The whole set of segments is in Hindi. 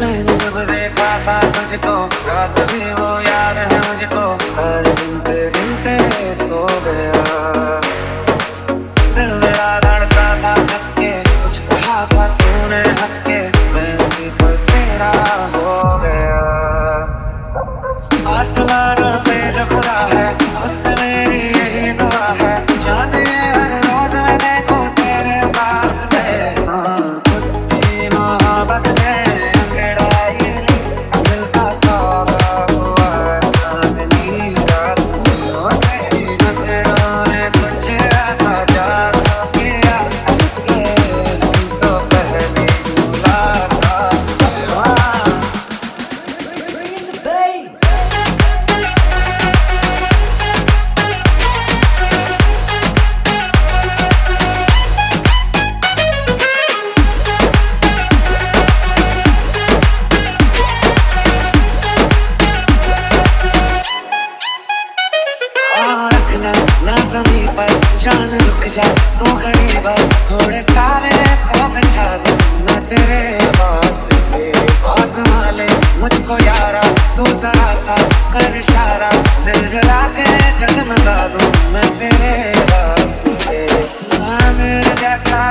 था तुझको रात भी वो याद है मुझको हर गिनते गिनते सो गया दिल मेरा लड़का था हंस के कुछ कहा था तूने हंस के मैं उसी पर तेरा जमी पर जान रुक जा तू घड़ी बार थोड़े तारे को बिछा दे ना तेरे पास आजमा ले मुझको यारा तू जरा सा कर इशारा। दिल जला के जगमगा दूँ मैं तेरे हाँ, मेरे जैसा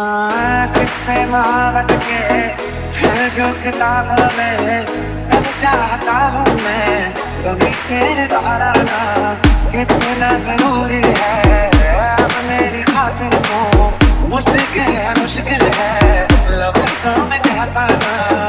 किस्से महावत के है जो किताबों में सब चाहता हूँ मैं, सभी तेरे द्वारा कितना ज़रूरी है। अब मेरी खातिर को मुश्किल है मुश्किल है। लफ्जों में कहता ना